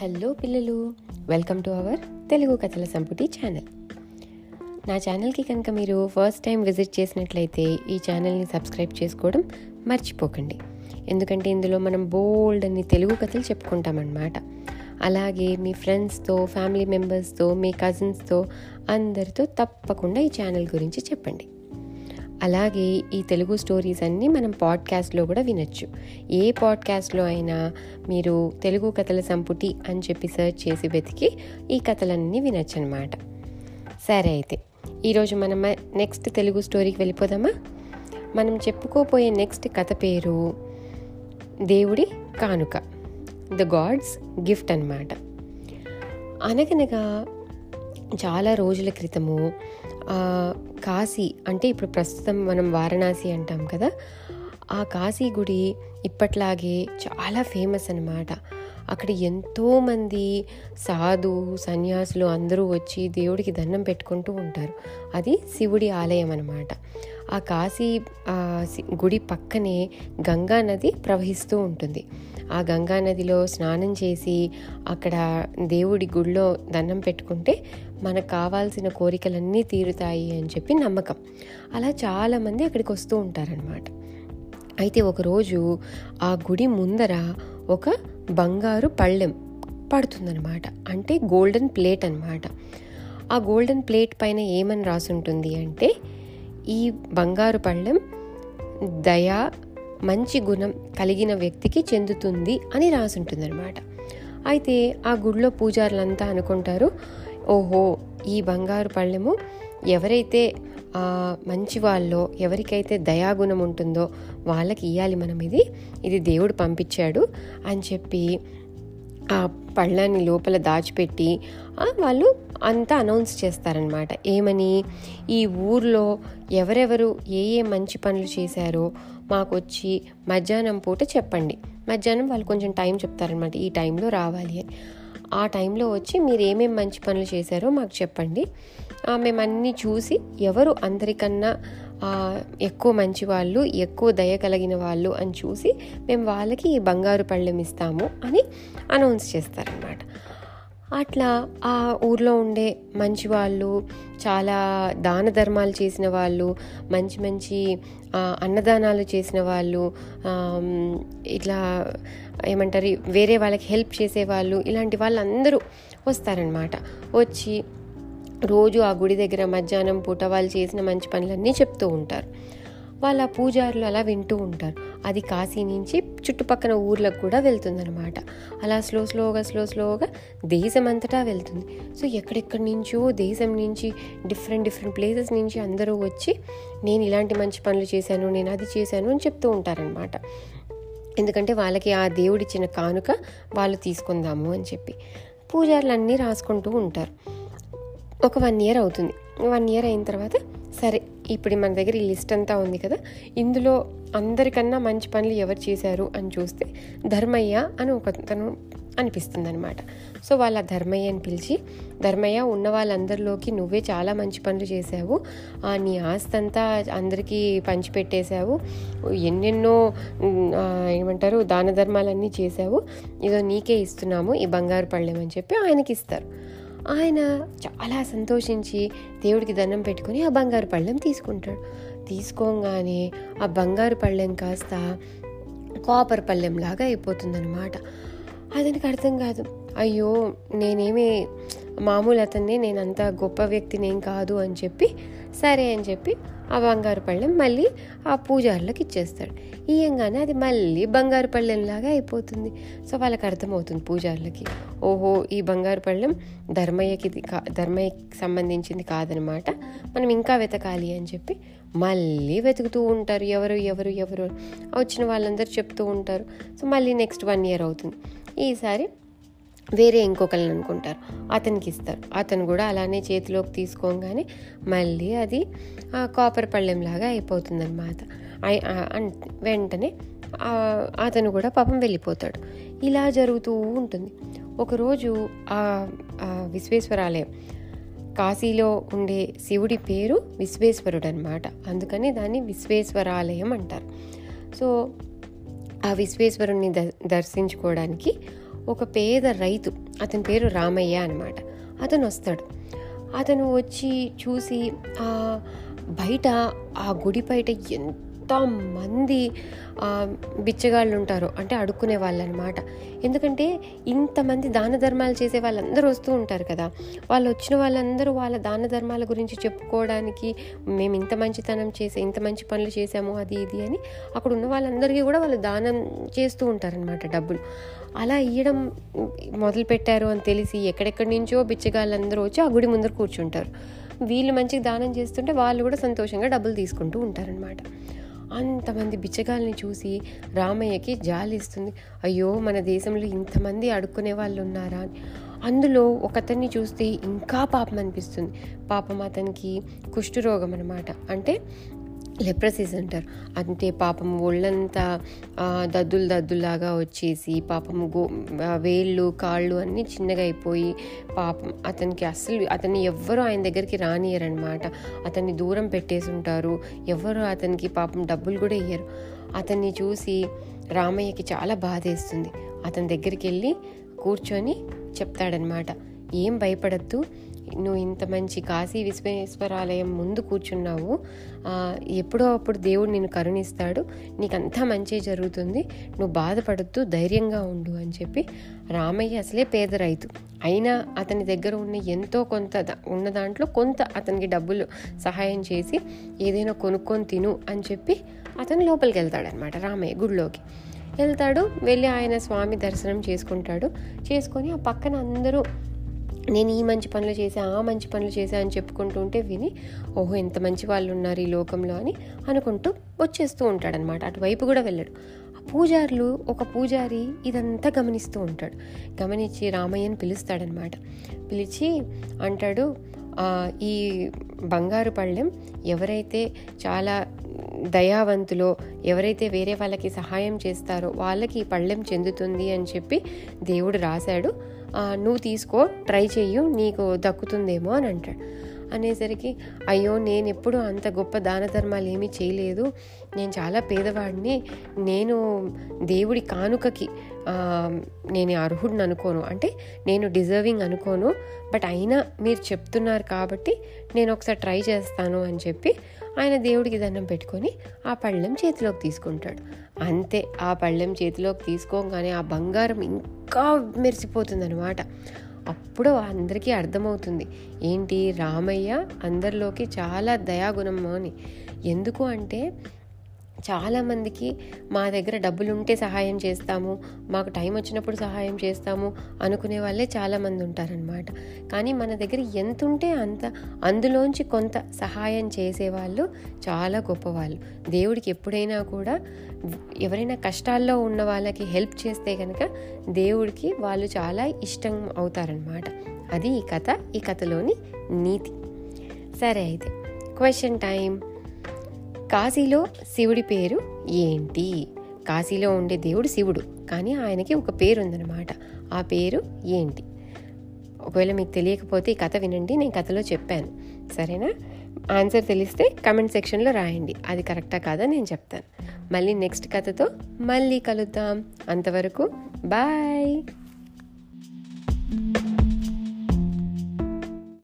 Hello పిల్లలు welcome to our Telugu కథల సంపుటి ఛానల్. నా ఛానల్కి కనుక మీరు ఫస్ట్ టైం విజిట్ చేసినట్లయితే ఈ ఛానల్ని సబ్స్క్రైబ్ చేసుకోవడం మర్చిపోకండి. ఎందుకంటే ఇందులో మనం బోల్డ్ అని తెలుగు కథలు చెప్పుకుంటామన్నమాట. అలాగే మీ ఫ్రెండ్స్తో ఫ్యామిలీ మెంబర్స్తో మీ కజిన్స్తో అందరితో తప్పకుండా ఈ ఛానల్ గురించి చెప్పండి. అలాగే ఈ తెలుగు స్టోరీస్ అన్నీ మనం పాడ్కాస్ట్లో కూడా వినొచ్చు. ఏ పాడ్కాస్ట్లో అయినా మీరు తెలుగు కథల సంపుటి అని చెప్పి సెర్చ్ చేసి వెతికి ఈ కథలన్నీ వినొచ్చు అనమాట సరే అయితే ఈరోజు మనం నెక్స్ట్ తెలుగు స్టోరీకి వెళ్ళిపోదామా? మనం చెప్పుకోపోయే నెక్స్ట్ కథ పేరు దేవుడి కానుక ద గాడ్స్ గిఫ్ట్ అన్నమాట. అనగనగా చాలా రోజుల క్రితము కాశీ అంటే ఇప్పుడు ప్రస్తుతం మనం వారణాసి అంటాం కదా ఆ కాశీ గుడి ఇప్పట్లాగే చాలా ఫేమస్ అన్నమాట. అక్కడ ఎంతోమంది సాధు సన్యాసులు అందరూ వచ్చి దేవుడికి దండం పెట్టుకుంటూ ఉంటారు. అది శివుడి ఆలయం అనమాట ఆ కాశీ గుడి పక్కనే గంగా నది ప్రవహిస్తూ ఉంటుంది. ఆ గంగా నదిలో స్నానం చేసి అక్కడ దేవుడి గుడిలో దండం పెట్టుకుంటే మనకు కావాల్సిన కోరికలన్నీ తీరుతాయి అని చెప్పి నమ్మకం. అలా చాలామంది అక్కడికి వస్తూ ఉంటారనమాట అయితే ఒకరోజు ఆ గుడి ముందర ఒక బంగారు పళ్ళెం పడుతుందనమాట అంటే గోల్డెన్ ప్లేట్ అన్నమాట. ఆ గోల్డెన్ ప్లేట్ పైన ఏమని రాసుంటుంది అంటే ఈ బంగారు పళ్ళెం దయ మంచి గుణం కలిగిన వ్యక్తికి చెందుతుంది అని రాసుంటుందన్నమాట. అయితే ఆ గుడిలో పూజారులంతా అనుకుంటారు ఓహో ఈ బంగారు పళ్ళెము ఎవరైతే మంచి వాళ్ళలో ఎవరికైతే దయాగుణం ఉంటుందో వాళ్ళకి ఇవ్వాలి మనం ఇది. ఇది దేవుడు పంపించాడు అని చెప్పి ఆ పళ్ళాన్ని లోపల దాచిపెట్టి వాళ్ళు అంతా అనౌన్స్ చేస్తారనమాట ఏమని? ఈ ఊర్లో ఎవరెవరు ఏ ఏ మంచి పనులు చేశారో మాకు వచ్చి మధ్యాహ్నం పూట చెప్పండి. మధ్యాహ్నం వాళ్ళు కొంచెం టైం చెప్తారనమాట ఈ టైంలో రావాలి అని. ఆ టైంలో వచ్చి మీరు ఏమేమి మంచి పనులు చేశారో మాకు చెప్పండి. మేమన్నీ మేము అన్నీ చూసి ఎవరు అందరికన్నా ఎక్కువ మంచి వాళ్ళు ఎక్కువ దయ కలిగిన వాళ్ళు అని చూసి మేము వాళ్ళకి ఈ బంగారు పళ్ళెం ఇస్తాము అని అనౌన్స్ చేస్తారనమాట అట్లా ఆ ఊర్లో ఉండే మంచి వాళ్ళు చాలా దాన ధర్మాలు చేసిన వాళ్ళు మంచి మంచి అన్నదానాలు చేసిన వాళ్ళు ఇట్లా ఏమంటారు వేరే వాళ్ళకి హెల్ప్ చేసేవాళ్ళు ఇలాంటి వాళ్ళందరూ వస్తారనమాట వచ్చి రోజు ఆ గుడి దగ్గర మధ్యాహ్నం పూట వాళ్ళు చేసిన మంచి పనులన్నీ చెప్తూ ఉంటారు. వాళ్ళ పూజారులు అలా వింటూ ఉంటారు. అది కాశీ నుంచి చుట్టుపక్కల ఊర్లకు కూడా వెళ్తుందనమాట అలా స్లో స్లోగా స్లో స్లోగా దేశం అంతటా వెళ్తుంది. సో ఎక్కడెక్కడి నుంచో దేశం నుంచి డిఫరెంట్ డిఫరెంట్ ప్లేసెస్ నుంచి అందరూ వచ్చి నేను ఇలాంటి మంచి పనులు చేశాను నేను అది చేశాను అని చెప్తూ ఉంటారనమాట ఎందుకంటే వాళ్ళకి ఆ దేవుడిచ్చిన కానుక వాళ్ళు తీసుకుందాము అని చెప్పి. పూజారులు అన్నీ రాసుకుంటూ ఉంటారు. ఒక వన్ ఇయర్ అవుతుంది. వన్ ఇయర్ అయిన తర్వాత సరే ఇప్పుడు మన దగ్గర ఈ లిస్ట్ అంతా ఉంది కదా ఇందులో అందరికన్నా మంచి పనులు ఎవరు చేశారు అని చూస్తే ధర్మయ్య అని ఒక తను అనిపిస్తుంది అనమాట సో వాళ్ళ ధర్మయ్యని పిలిచి ధర్మయ్య ఉన్న వాళ్ళందరిలోకి నువ్వే చాలా మంచి పనులు చేశావు. నీ ఆస్తి అంతా అందరికీ పంచిపెట్టేశావు. ఎన్నెన్నో ఏమంటారు దాన ధర్మాలన్నీ చేశావు. ఇదో నీకే ఇస్తున్నాము ఈ బంగారు పళ్ళేమని చెప్పి ఆయనకి ఇస్తారు. ఆయన చాలా సంతోషించి దేవుడికి దండం పెట్టుకొని ఆ బంగారు పళ్ళెం తీసుకుంటాడు. తీసుకోగానే ఆ బంగారు పళ్ళెం కాస్త కాపర్ పళ్ళెంలాగా అయిపోతుందన్నమాట. అతనికి అర్థం కాదు. అయ్యో నేనేమి మామూలు అతన్ని నేను అంత గొప్ప వ్యక్తిని ఏం కాదు అని చెప్పి సరే అని చెప్పి ఆ బంగారు పళ్ళెం మళ్ళీ ఆ పూజారులకు ఇచ్చేస్తాడు. ఇయ్యంగానే అది మళ్ళీ బంగారు పళ్ళెంలాగా అయిపోతుంది. సో వాళ్ళకి అర్థమవుతుంది పూజారులకి. ఓహో ఈ బంగారు పళ్ళెం ధర్మయ్యకి కా ధర్మయ్యకి సంబంధించింది కాదనమాట. మనం ఇంకా వెతకాలి అని చెప్పి మళ్ళీ వెతుకుతూ ఉంటారు. ఎవరు ఎవరు ఎవరు? వచ్చిన వాళ్ళందరూ చెప్తూ ఉంటారు. సో మళ్ళీ నెక్స్ట్ వన్ ఇయర్ అవుతుంది. ఈసారి వేరే ఇంకొకరిని అనుకుంటారు. అతనికి ఇస్తారు అతను కూడా అలానే చేతిలోకి తీసుకోగానే మళ్ళీ అది కాపర్ పళ్ళెంలాగా అయిపోతుంది అనమాట వెంటనే అతను కూడా పాపం వెళ్ళిపోతాడు. ఇలా జరుగుతూ ఉంటుంది. ఒకరోజు ఆ ఆ విశ్వేశ్వరాలయం కాశీలో ఉండే శివుడి పేరు విశ్వేశ్వరుడు అనమాట అందుకని దాన్ని విశ్వేశ్వరాలయం అంటారు. సో ఆ విశ్వేశ్వరుణ్ణి ద దర్శించుకోవడానికి ఒక పేద రైతు అతని పేరు రామయ్య అనమాట అతను వస్తాడు. అతను వచ్చి చూసి ఆ, బయట ఆ గుడి బయట ఎంత మంది బిచ్చగాళ్ళు ఉంటారు అంటే అడుక్కునే వాళ్ళు అనమాట ఎందుకంటే ఇంతమంది దాన ధర్మాలు చేసే వాళ్ళందరూ వస్తూ ఉంటారు కదా. వాళ్ళు వచ్చిన వాళ్ళందరూ వాళ్ళ దాన ధర్మాల గురించి చెప్పుకోవడానికి మేము ఇంత మంచితనం చేసే ఇంత మంచి పనులు చేసాము అది ఇది అని అక్కడ ఉన్న వాళ్ళందరికీ కూడా వాళ్ళు దానం చేస్తూ ఉంటారనమాట డబ్బులు. అలా ఇయ్యడం మొదలు పెట్టారు అని తెలిసి ఎక్కడెక్కడి నుంచో బిచ్చగాళ్ళందరూ వచ్చి ఆ గుడి ముందర కూర్చుంటారు. వీళ్ళు మంచిగా దానం చేస్తుంటే వాళ్ళు కూడా సంతోషంగా డబ్బులు తీసుకుంటూ ఉంటారనమాట అంతమంది బిచ్చగాల్ని చూసి రామయ్యకి జాలిస్తుంది అయ్యో మన దేశంలో ఇంతమంది అడుక్కునే వాళ్ళు ఉన్నారా అని. అందులో ఒకతన్ని చూస్తే ఇంకా పాపం అనిపిస్తుంది. పాపం అతనికి కుష్ఠరోగం అనమాట అంటే లెప్రసీస్ అంటారు. అంటే పాపం ఒళ్ళంతా దద్దులు దద్దులాగా వచ్చేసి పాపం గో వేళ్ళు కాళ్ళు అన్నీ చిన్నగా అయిపోయి పాపం అతనికి అస్సలు అతన్ని ఎవ్వరూ ఆయన దగ్గరికి రానియరనమాట అతన్ని దూరం పెట్టేసి ఉంటారు. ఎవ్వరు అతనికి పాపం డబ్బులు కూడా ఇయ్యరు. అతన్ని చూసి రామయ్యకి చాలా బాధేస్తుంది అతని దగ్గరికి వెళ్ళి కూర్చొని చెప్తాడనమాట ఏం భయపడద్దు. నువ్వు ఇంత మంచి కాశీ విశ్వేశ్వరాలయం ముందు కూర్చున్నావు. ఎప్పుడో అప్పుడు దేవుడు నిన్ను కరుణిస్తాడు. నీకంతా మంచి జరుగుతుంది. నువ్వు బాధపడుతూ ధైర్యంగా ఉండు అని చెప్పి రామయ్య అసలే పేద రైతు. అయినా అతని దగ్గర ఉన్న ఎంతో కొంత ఉన్న దాంట్లో కొంత అతనికి డబ్బులు సహాయం చేసి ఏదైనా కొనుక్కొని తిను అని చెప్పి అతను లోపలికి వెళ్తాడనమాట రామయ్య గుడిలోకి. వెళ్తాడు వెళ్ళి ఆయన స్వామి దర్శనం చేసుకుంటాడు. చేసుకొని ఆ పక్కన అందరూ నేను ఈ మంచి పనులు చేశా ఆ మంచి పనులు చేశా అని చెప్పుకుంటూ ఉంటే విని ఓహో ఎంత మంచి వాళ్ళు ఉన్నారు ఈ లోకంలో అని అనుకుంటూ వచ్చేస్తూ ఉంటాడనమాట అటువైపు కూడా వెళ్ళడు. ఆ పూజారులు ఒక పూజారి ఇదంతా గమనిస్తూ ఉంటాడు. గమనించి రామయ్యని పిలుస్తాడనమాట పిలిచి అంటాడు ఈ బంగారు పళ్ళెం ఎవరైతే చాలా దయావంతులో ఎవరైతే వేరే వాళ్ళకి సహాయం చేస్తారో వాళ్ళకి ఈ పళ్ళెం చెందుతుంది అని చెప్పి దేవుడు రాశాడు. నువ్వు తీసుకో ట్రై చెయ్యు నీకు దక్కుతుందేమో అని అంటాడు. అనేసరికి అయ్యో నేను ఎప్పుడు అంత గొప్ప దాన ధర్మాలు ఏమీ చేయలేదు. నేను చాలా పేదవాడిని. నేను దేవుడి కానుకకి నేను అర్హుడిని అనుకోను. అంటే నేను డిజర్వింగ్ అనుకోను. బట్ అయినా మీరు చెప్తున్నారు కాబట్టి నేను ఒకసారి ట్రై చేస్తాను అని చెప్పి ఆయన దేవుడికి దండం పెట్టుకొని ఆ పళ్ళెం చేతిలోకి తీసుకుంటాడు. అంతే ఆ పళ్ళెం చేతిలోకి తీసుకోగానే ఆ బంగారం ఇంకా మెరిసిపోతుంది అనమాట అప్పుడు అందరికీ అర్థమవుతుంది ఏంటి రామయ్య అందరిలోకి చాలా దయాగుణము అని. ఎందుకు అంటే చాలామందికి మా దగ్గర డబ్బులు ఉంటే సహాయం చేస్తాము మాకు టైం వచ్చినప్పుడు సహాయం చేస్తాము అనుకునే వాళ్ళే చాలామంది ఉంటారనమాట కానీ మన దగ్గర ఎంత ఉంటే అంత అందులోంచి కొంత సహాయం చేసేవాళ్ళు చాలా గొప్పవాళ్ళు. దేవుడికి ఎప్పుడైనా కూడా ఎవరైనా కష్టాల్లో ఉన్న వాళ్ళకి హెల్ప్ చేస్తే కనుక దేవుడికి వాళ్ళు చాలా ఇష్టం అవుతారనమాట అది ఈ కథ ఈ కథలోని నీతి. సరే అయితే క్వశ్చన్ టైం కాశీలో శివుడి పేరు ఏంటి? కాశీలో ఉండే దేవుడు శివుడు కానీ ఆయనకి ఒక పేరు ఉందన్నమాట ఆ పేరు ఏంటి? ఒకవేళ మీకు తెలియకపోతే ఈ కథ వినండి నేను కథలో చెప్పాను. సరేనా? ఆన్సర్ తెలిస్తే కమెంట్ సెక్షన్లో రాయండి. అది కరెక్టా కాదా నేను చెప్తాను. మళ్ళీ నెక్స్ట్ కథతో మళ్ళీ కలుద్దాం. అంతవరకు బాయ్!